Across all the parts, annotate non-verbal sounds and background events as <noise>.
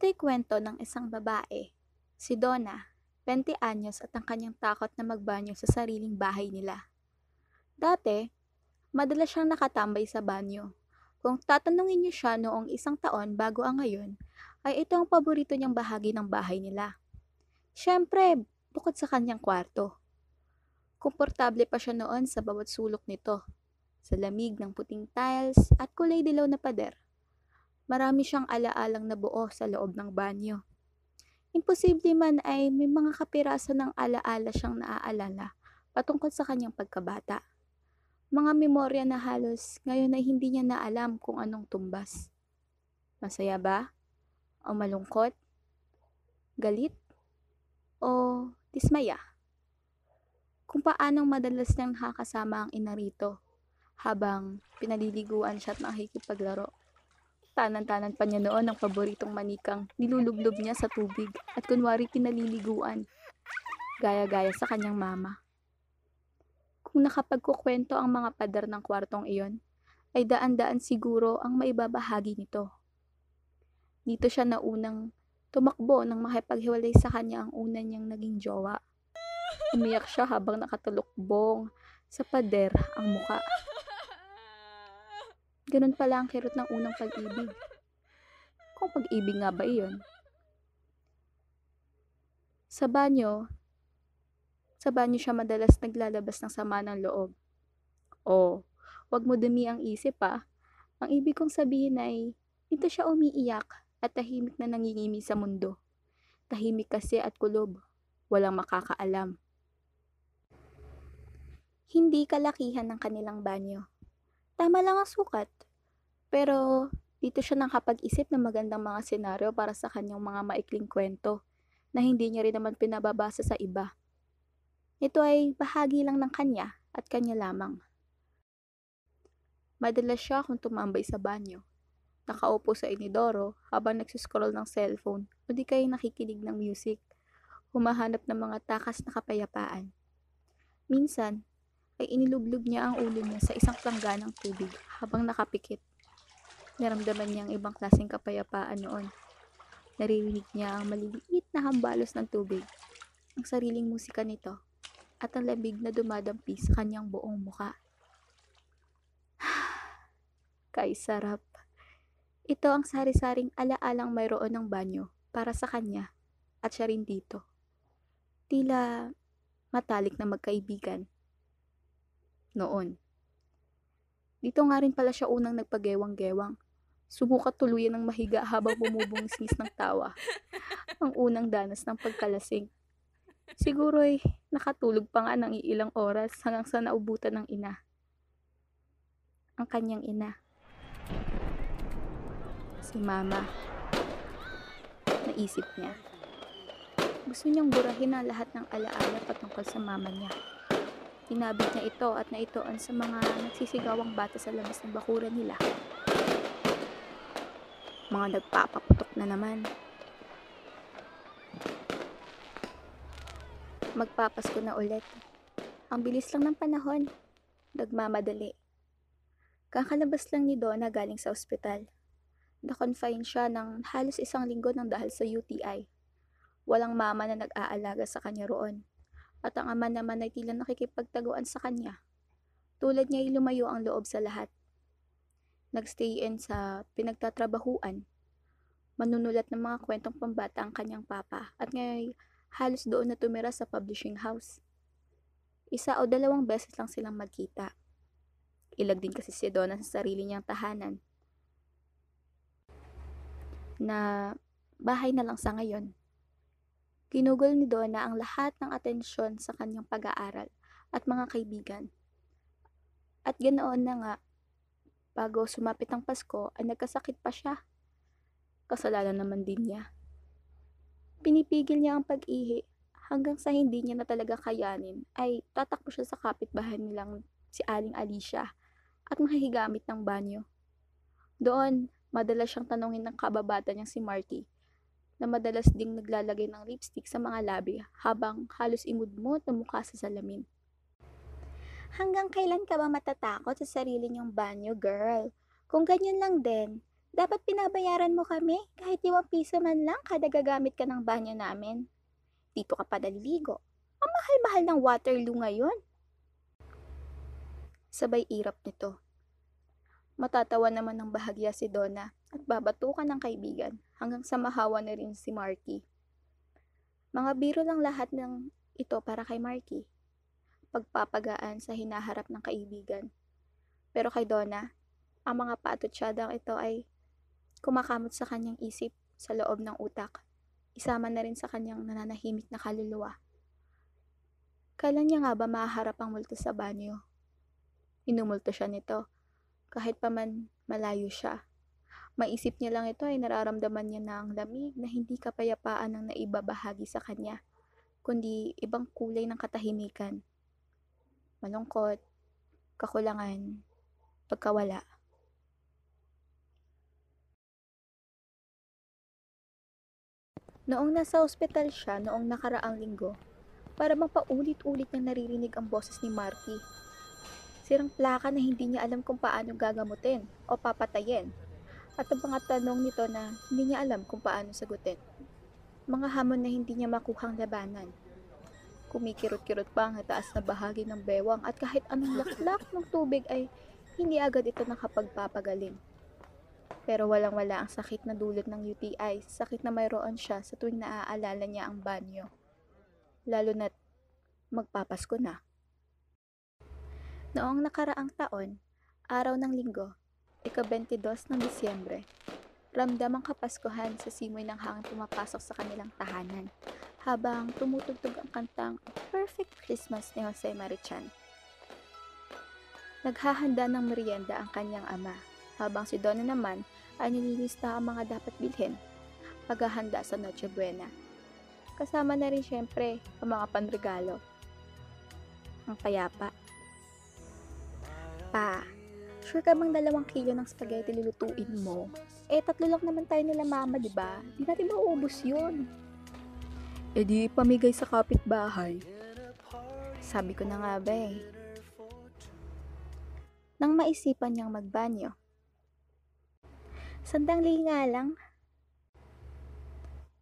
Ito'y kwento ng isang babae, si Donna, 20 anyos at ang kanyang takot na magbanyo sa sariling bahay nila. Dati, madalas siyang nakatambay sa banyo. Kung tatanungin niyo siya noong isang taon bago ang ngayon, ay ito ang paborito niyang bahagi ng bahay nila. Siyempre, bukod sa kanyang kwarto. Komportable pa siya noon sa bawat sulok nito, sa lamig ng puting tiles at kulay dilaw na pader. Marami siyang alaalang nabuo sa loob ng banyo. Imposible man ay may mga kapiraso ng alaala siyang naaalala patungkol sa kanyang pagkabata. Mga memorya na halos ngayon ay hindi niya na alam kung anong tumbas. Masaya ba? O malungkot? Galit? O dismaya? Kung paanong madalas niyang nakakasama ang ina rito habang pinaliliguan siya at nakikipaglaro. Tanan-tanan pa niya noon ang paboritong manikang nilulublob niya sa tubig at kunwari pinaliliguan. Gaya-gaya sa kanyang mama. Kung nakapagkukwento ang mga pader ng kwartong iyon, ay daan-daan siguro ang maibabahagi nito. Dito siya na unang tumakbo nang makipaghiwalay sa kanya ang una niyang naging jowa. Umiyak siya habang nakatulukbong sa pader ang muka. Ganun pala ang kirot ng unang pag-ibig. Kung pag-ibig nga ba iyon? Sa banyo, sa banyo siya madalas naglalabas ng sama ng loob. O, wag mo dumi ang isip pa. Ang ibig kong sabihin ay, dito siya umiiyak at tahimik na nangingimi sa mundo. Tahimik kasi at kulob. Walang makakaalam. Hindi kalakihan ng kanilang banyo. Tama lang ang sukat. Pero dito siya nakapag-isip ng magandang mga senaryo para sa kanyang mga maikling kwento na hindi niya rin naman pinababasa sa iba. Ito ay bahagi lang ng kanya at kanya lamang. Madalas siya kung tumambay sa banyo. Nakaupo sa inidoro habang nagsiscroll ng cellphone o di kaya nakikinig ng music. Humahanap ng mga takas na kapayapaan. Minsan, ay inilublog niya ang ulo niya sa isang plangganang tubig habang nakapikit. Naramdaman niya ang ibang klaseng kapayapaan noon. Naririnig niya ang maliliit na hambalos ng tubig, ang sariling musika nito, at ang lamig na dumadampi sa kanyang buong muka. <sighs> Kay sarap. Ito ang sari-saring alaalang mayroon ng banyo para sa kanya at siya rin dito. Tila matalik na magkaibigan. Noon. Dito nga rin pala siya unang nagpagewang-gewang. Subukat tuluyan ng mahiga habang bumubungsis ng tawa. Ang unang danas ng pagkalasing. Siguro ay nakatulog pa nga ng iilang oras hanggang sa naubutan ng ina. Ang kanyang ina. Si mama. Naisip niya. Gusto niyang burahin ang lahat ng alaala patungkol sa mama niya. Tinabit niya ito at naitoon sa mga nagsisigawang bata sa labas ng bakuran nila. Mga nagpapaputok na naman. Magpapasko na ulit. Ang bilis lang ng panahon. Nagmamadali. Kakalabas lang ni Donna galing sa ospital. Na-confine siya ng halos isang linggo ng dahil sa UTI. Walang mama na nag-aalaga sa kanya roon. At ang ama naman ay tila nakikipagtaguan sa kanya. Tulad niya ay lumayo ang loob sa lahat. Nagstay in sa pinagtatrabahuan. Manunulat ng mga kwentong pambata ang kanyang papa at ngayon halos doon na tumira sa publishing house. Isa o dalawang beses lang silang magkita. Ilag din kasi si Donna sa sarili niyang tahanan. Na bahay na lang sa ngayon. Ginugol ni Donna ang lahat ng atensyon sa kanyang pag-aaral at mga kaibigan. At ganoon na nga, bago sumapit ang Pasko ay nagkasakit pa siya. Kasalanan naman din niya. Pinipigil niya ang pag-ihi hanggang sa hindi niya na talaga kayanin ay tatakbo siya sa kapitbahay nilang si Aling Alicia at mahihigamit ng banyo. Doon, madalas siyang tanungin ng kababata niyang si Marty na madalas ding naglalagay ng lipstick sa mga labi habang halos imudmod na mukha sa salamin. Hanggang kailan ka ba matatakot sa sarili niyong banyo, girl? Kung ganyan lang din, Dapat pinabayaran mo kami kahit 5 piso man lang kada gagamit ka ng banyo namin. Dito ka pa naliligo. Ang mahal-mahal ng Waterloo ngayon. Sabay irap nito. Matatawa naman ng bahagya si Donna at babatukan ng kaibigan hanggang sa mahawa na rin si Marky. Mga biro lang lahat ng ito para kay Marky. Pagpapagaan sa hinaharap ng kaibigan. Pero kay Donna, ang mga patutsyadang ito ay kumakamot sa kanyang isip sa loob ng utak. Isama na rin sa kanyang nananahimik na kaluluwa. Kailan niya nga ba maharap ang multo sa banyo? Inumulto siya nito, kahit pa man malayo siya. Maisip niya lang ito ay nararamdaman niya na ang lamig na hindi kapayapaan ang naibabahagi sa kanya, kundi ibang kulay ng katahimikan. Malungkot, kakulangan, pagkawala. Noong nasa ospital siya noong nakaraang linggo, para mapaulit-ulit niyang naririnig ang boses ni Marky. Sirang plaka na hindi niya alam kung paano gagamutin o papatayin. At ang mga tanong nito na hindi niya alam kung paano sagutin. Mga hamon na hindi niya makuhang labanan. Kumikirot-kirot pa ang taas na bahagi ng bewang at kahit anong laklak ng tubig ay hindi agad ito nakapagpapagaling. Pero walang-wala ang sakit na dulot ng UTI, sakit na mayroon siya sa tuwing naaalala niya ang banyo. Lalo na't magpapasko na. Noong nakaraang taon, araw ng linggo, ika-22 ng Disyembre, ramdam ang kapaskuhan sa simoy ng hangin pumapasok sa kanilang tahanan habang tumutugtog ang kantang Perfect Christmas ni Jose Marichan. Naghahanda ng merienda ang kanyang ama, habang si Donna naman ay nililista ang mga dapat bilhin, paghahanda sa Noche Buena. Kasama na rin syempre ang mga panregalo. Ang payapa. Pa, sure ka bang dalawang kilo ng spaghetti lulutuin mo? Eh, tatlo lang naman tayo nila mama, di ba? Di natin mauubos yun. Eh di, pamigay sa kapitbahay. Sabi ko na nga ba eh. Nang maisipan niyang magbanyo. Sandang nga lang.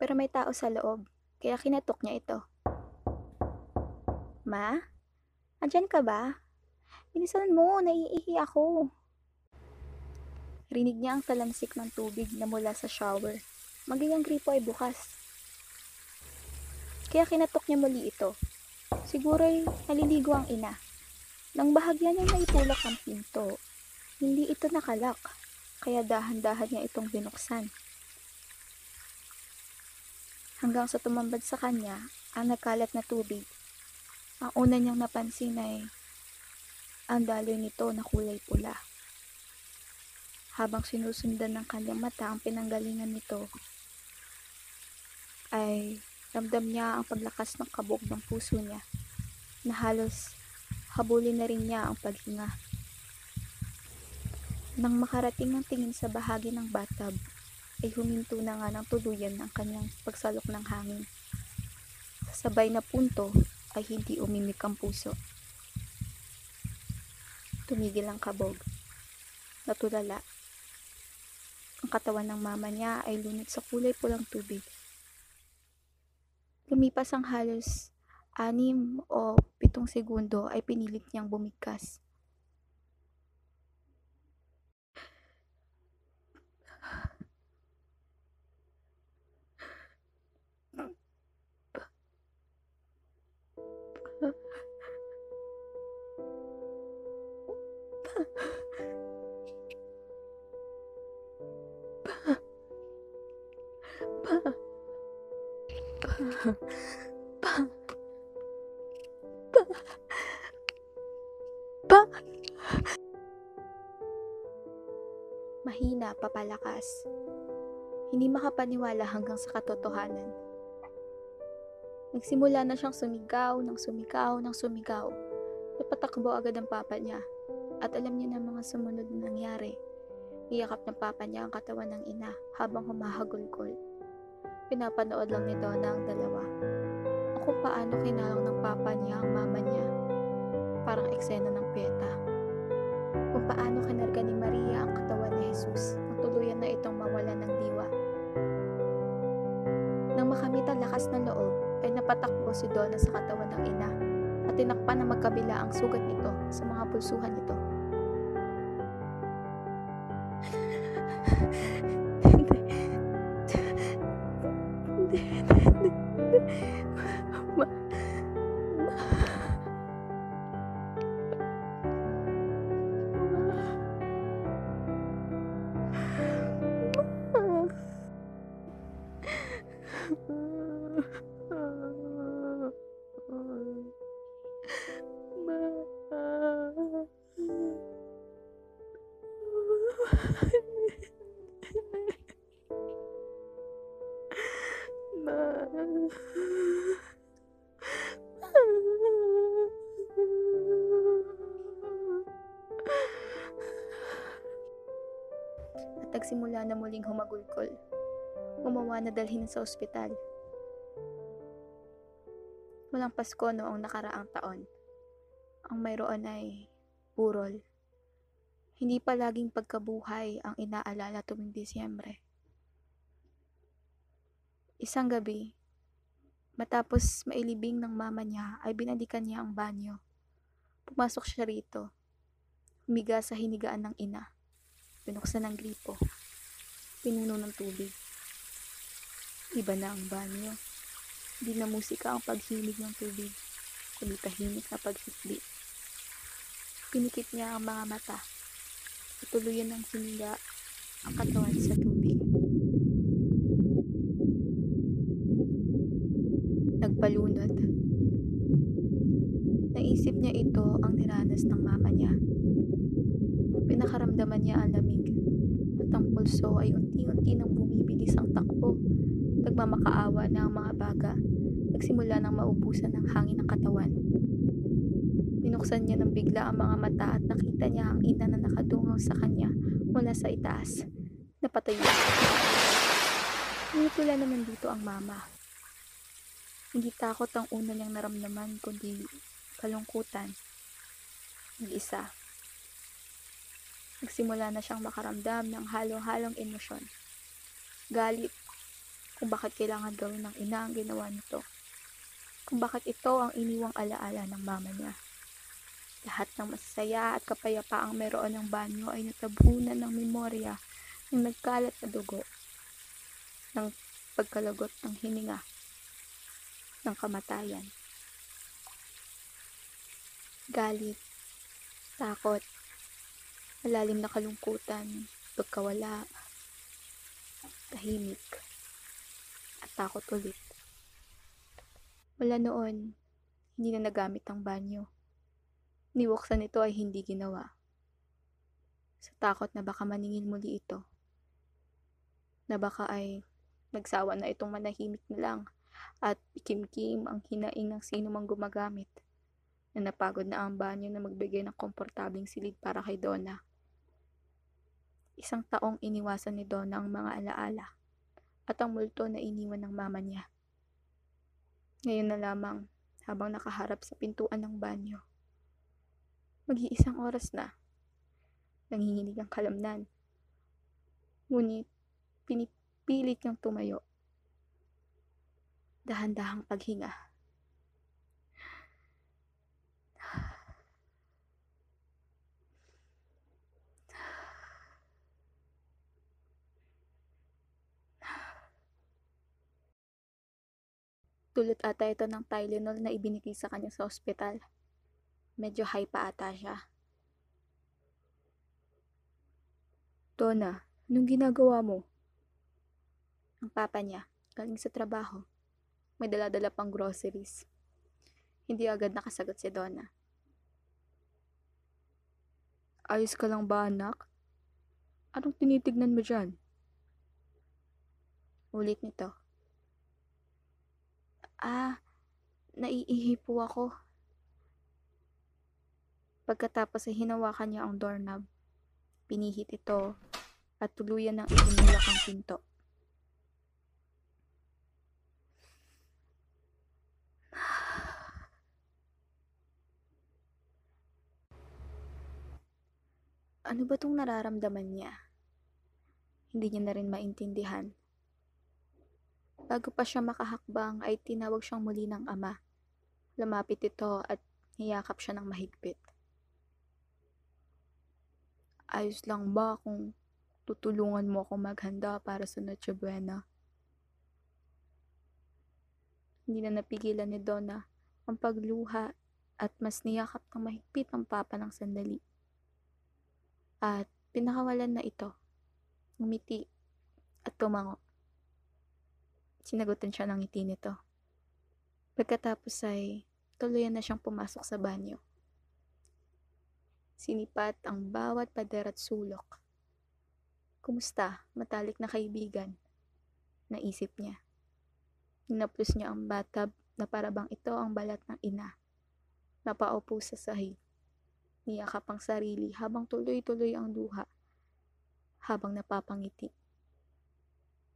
Pero may tao sa loob, kaya kinatok niya ito. Ma? Andyan ka ba? Bilisan mo, naiihi ako. Rinig niya ang talamsik ng tubig na mula sa shower. Maging ang gripo ay bukas. Kaya kinatok niya muli ito. Siguro ay naliligo ang ina. Nang bahagya niya naitulak ang pinto, hindi ito nakalak, kaya dahan-dahan niya itong binuksan. Hanggang sa tumambad sa kanya ang nagkalat na tubig. Ang una niyang napansin ay ang daloy nito na kulay pula. Habang sinusundan ng kanyang mata ang pinanggalingan nito, ay ramdam niya ang paglakas ng kabog ng puso niya na halos habulin na rin niya ang paghinga. Nang makarating ang tingin sa bahagi ng bathtub, ay huminto na nga ng tuluyan ang kanyang pagsalok ng hangin. Sa sabay na punto ay hindi umimik ang puso. Tumigil ang kabog. Natulala. Ang katawan ng mama niya ay lunod sa kulay pulang tubig. Lumipas ang halos anim o pitong segundo ay pinilit niyang bumigkas. Pa. Pa. Mahina papalakas. Hindi makapaniwala hanggang sa katotohanan. Nagsimula na siyang sumigaw, nang sumigaw, nang sumigaw. Napatakbo agad ang papa niya. At alam niya na mga sumunod na nangyari. Iyakap ng papa niya ang katawan ng ina habang humahagulgol. Pinapanood lang ni Donna ang dalawa. O kung paano kinalong ng papa niya ang mama niya. Parang eksena ng peta. Kung paano kinarga ni Maria ang katawan ni Jesus ng tuluyan na itong mawala ng diwa. Nang makamit ang lakas ng loob, ay napatakbo si Donna sa katawan ng ina at tinakpan na magkabila ang sugat nito sa mga pulsuhan nito. <laughs> na muling humagulkol. Gumawa na dalhin sa ospital. Walang Pasko noong nakaraang taon. Ang mayroon ay burol. Hindi palaging pagkabuhay ang inaalala tuwing Disyembre. Isang gabi, matapos mailibing ng mama niya ay binalikan niya ang banyo. Pumasok siya rito. Humiga sa hinigaan ng ina. Binuksan ang gripo. Pinuno ng tubig. Iba na ang banyo. Hindi na musika ang paghimig ng tubig, kundi tahimik na paghikbi. Pinikit niya ang mga mata. At tuluyan ng siniga ang katawan sa tubig. Nagpalunod. Naisip niya ito ang niranas ng mama niya. Pinakaramdaman niya ang lamig ang pulso ay unti-unti nang bumibilis ang takbo. Nagmamakaawa na ang mga baga. Nagsimula nang maubusan ng hangin ng katawan. Binuksan niya ng bigla ang mga mata at nakita niya ang ina na nakadungaw sa kanya mula sa itaas. Napatayo. Ngunit wala naman dito ang mama. Hindi takot ang una niyang naramdaman kundi kalungkutan. Nag-isa. Nagsimula na siyang makaramdam ng halong-halong emosyon. Galit kung bakit kailangan gawin ng ina ang ginawa nito. Kung bakit ito ang iniwang alaala ng mama niya. Lahat ng masasaya at kapayapaang meron ng banyo ay natabunan ng memorya ng nagkalat na dugo, ng pagkalagot ng hininga, ng kamatayan. Galit, takot, malalim na kalungkutan, pagkawala, tahimik, at takot ulit. Wala noon, hindi na nagamit ang banyo. Niwaksan ito ay hindi ginawa. Sa takot na baka maningil muli ito. Na baka ay nagsawa na itong manahimik na lang at ikimkim ang hinaing ng sino mang gumagamit na napagod na ang banyo na magbigay ng komportabling silid para kay Donna. Isang taong iniwasan ni Donna ang mga alaala at ang multo na iniwan ng mama niya. Ngayon na lamang, habang nakaharap sa pintuan ng banyo. Mag-iisang oras na. Nanginginig ang kalamnan. Ngunit, pinipilit niyang tumayo. Dahan-dahang paghinga. Dulot ata ito ng Tylenol na ibinigay sa kanya sa ospital. Medyo high pa ata siya. Donna, anong ginagawa mo? Ang papa niya, galing sa trabaho. May dala-dala pang groceries. Hindi agad nakasagot si Donna. Ayos ka lang ba anak? Anong tinitignan mo dyan? Ulit nito. Ah, naiihi po ako. Pagkatapos ay hinawakan niya ang doorknob. Pinihit ito at tuluyan ng itinulak ang pinto. <sighs> Ano ba tong nararamdaman niya? hindi niya na rin maintindihan. Bago pa siya makahakbang ay tinawag siyang muli ng ama. Lumapit ito at niyakap siya ng mahigpit. Ayos lang ba kung tutulungan mo ako maghanda para sa Noche Buena? Hindi na napigilan ni Donna ang pagluha at mas niyakap ng mahigpit ang papa ng sandali. At pinakawalan na ito. Ngumiti at tumango. Sinagutan siya ng ngiti nito. Pagkatapos ay tuluyan na siyang pumasok sa banyo. Sinipat ang bawat pader at sulok. Kumusta, matalik na kaibigan? Naisip niya. Hinaplos niya ang bathtub na parabang ito ang balat ng ina. Napaupo sa sahig. Niyakap ang sarili habang tuloy-tuloy ang luha. Habang napapangiti.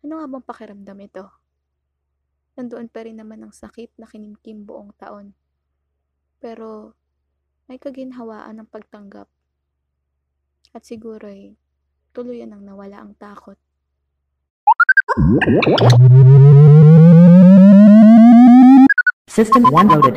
Ano nga bang pakiramdam ito? Nandoon pa rin naman ang sakit na kinimkim buong taon. Pero may kaginhawaan ng pagtanggap. At siguro ay tuluyan ang nawala ang takot. System 1 loaded.